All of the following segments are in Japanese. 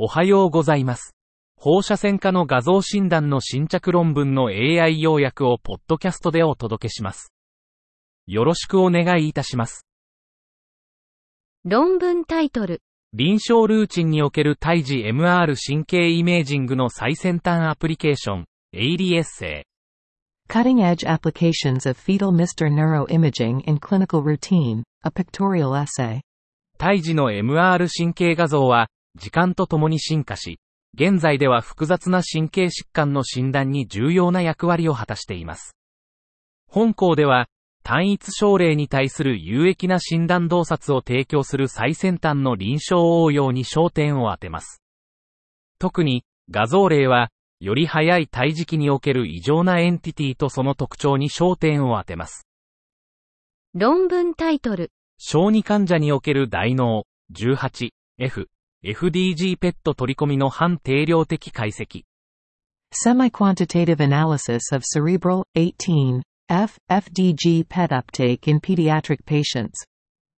おはようございます。放射線科の画像診断の新着論文の AI 要約をポッドキャストでお届けします。よろしくお願いいたします。論文タイトル、臨床ルーチンにおける胎児 MR 神経イメージングの最先端アプリケーション、エイリエッセ Cutting edge applications of fetal MR neuroimaging in clinical routine, a pictorial essay. イ。胎児の MR 神経画像は、時間とともに進化し、現在では複雑な神経疾患の診断に重要な役割を果たしています。本校では、単一症例に対する有益な診断洞察を提供する最先端の臨床応用に焦点を当てます。特に、画像例は、より早い胎児期における異常なエンティティとその特徴に焦点を当てます。論文タイトル、小児患者における大脳 18F、FDG ペット取り込みの反定量的解析。Semi-quantitative analysis of cerebral 18 F FDG PET uptake in pediatric patients.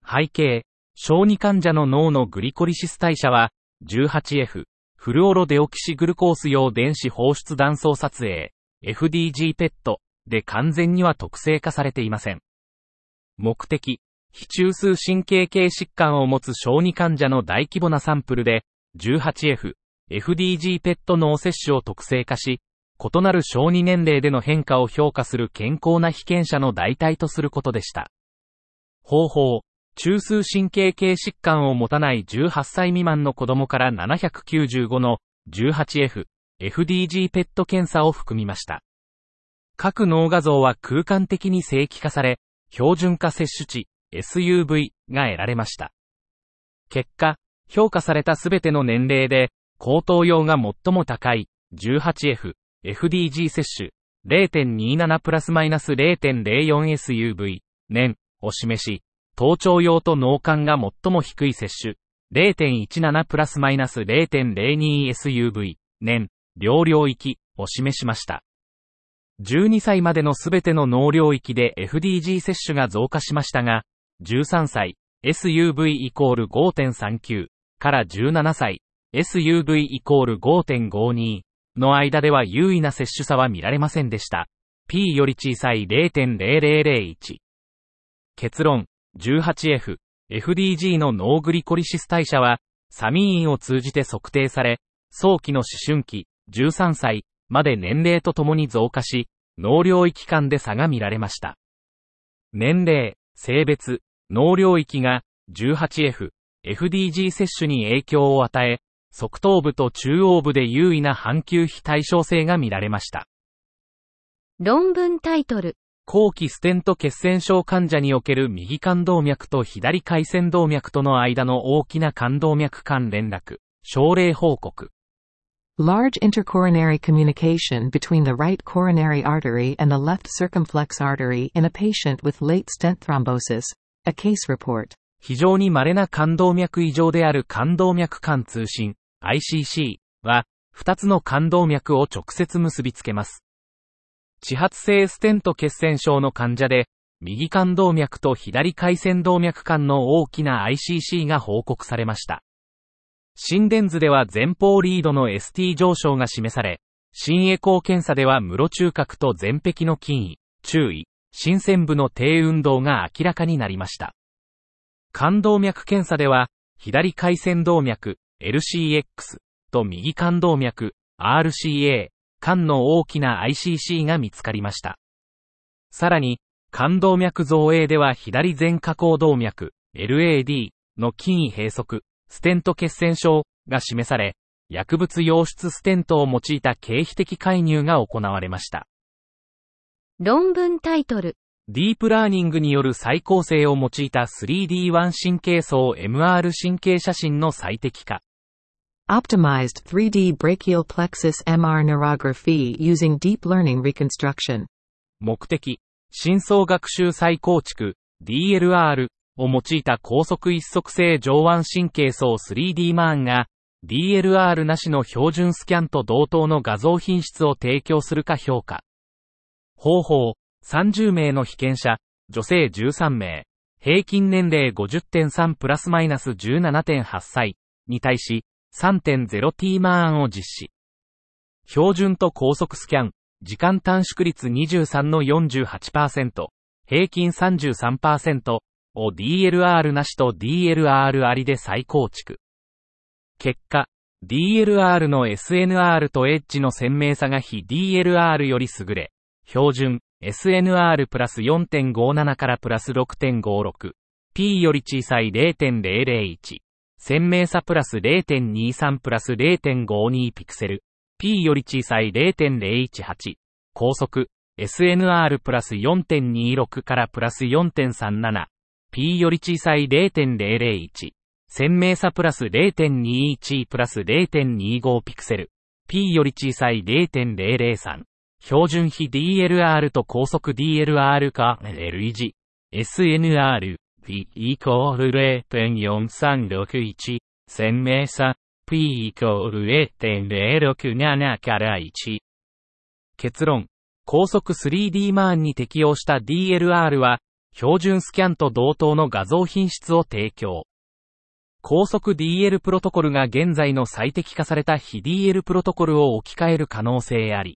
背景、小児患者の脳のグリコリシス代謝は、18F、フルオロデオキシグルコース用電子放出断層撮影、FDG ペットで完全には特性化されていません。目的、非中枢神経系疾患を持つ小児患者の大規模なサンプルで、18F、FDG ペット脳摂取を特性化し、異なる小児年齢での変化を評価する健康な被験者の代替とすることでした。方法、中枢神経系疾患を持たない18歳未満の子供から795の 18F、FDG ペット検査を含みました。各脳画像は空間的に正規化され、標準化接種値 SUV が得られました。結果、評価されたすべての年齢で、高等用が最も高い 18F、FDG 接種0.27プラスマイナス 0.04SUV 年を示し、頭頂用と脳幹が最も低い接種0.17プラスマイナス 0.02SUV 年両領域を示しました。12歳までのすべての脳領域で FDG 接種が増加しましたが、13歳。SUV イコール5.39から17歳。SUV イコール5.52の間では優位な接種差は見られませんでした。P より小さい0.0001。結論、18F、FDG の脳グリコリシス代謝は、サミーンを通じて測定され、早期の思春期、13歳。まで年齢とともに増加し、脳領域間で差が見られました。年齢、性別、脳領域が 18F、FDG 接種に影響を与え、側頭部と中央部で優位な半球非対称性が見られました。論文タイトル、後期ステント血栓症患者における右冠動脈と左回線動脈との間の大きな冠動脈間連絡、症例報告。Large intercoronary communication between the right coronary artery and the left circumflex artery in a patient with late stent thrombosis. A case report. 非常に稀な冠動脈異常である冠動脈間通信、ICC は、二つの冠動脈を直接結びつけます。地発性ステント血栓症の患者で、右冠動脈と左回線動脈間の大きな ICC が報告されました。心電図では前方リードの ST 上昇が示され、心エコー検査では室中核と前壁の筋位、注意、心線部の低運動が明らかになりました。冠動脈検査では、左回線動脈、LCX と右冠動脈、RCA、間の大きな ICC が見つかりました。さらに、冠動脈造影では左前下行動脈、LAD の筋位閉塞、ステント血栓症が示され、薬物溶出ステントを用いた経皮的介入が行われました。論文タイトル、ディープラーニングによる再構成を用いた 3D1 神経層 MR 神経写真の最適化。Optimized 3D brachial plexus MR neurography using deep learning reconstruction. 目的、深層学習再構築、DLR を用いた高速一足性上腕神経層 3D マーンが、DLR なしの標準スキャンと同等の画像品質を提供するか評価。方法、30名の被験者、女性13名、平均年齢50.3プラスマイナス17.8歳。に対し、3.0T マーンを実施。標準と高速スキャン、時間短縮率23の48%、平均33%を DLR なしと DLR ありで再構築。結果、DLR の SNR とエッジの鮮明さが非 DLR より優れ、標準、SNR プラス4.57からプラス6.56、P より小さい0.001、鮮明さプラス0.23プラス0.52ピクセル、P より小さい0.018、高速、SNR プラス4.26からプラス4.37、P より小さい0.001、鮮明さプラス0.21プラス0.25ピクセル、P より小さい0.003、標準比 DLR と高速 DLR か L 維持、SNR、P イコール0.4361、鮮明さ、P イコール0.067から1。結論。高速 3D マーンに適用した DLR は、標準スキャンと同等の画像品質を提供。高速 DL プロトコルが現在の最適化された非 DL プロトコルを置き換える可能性あり。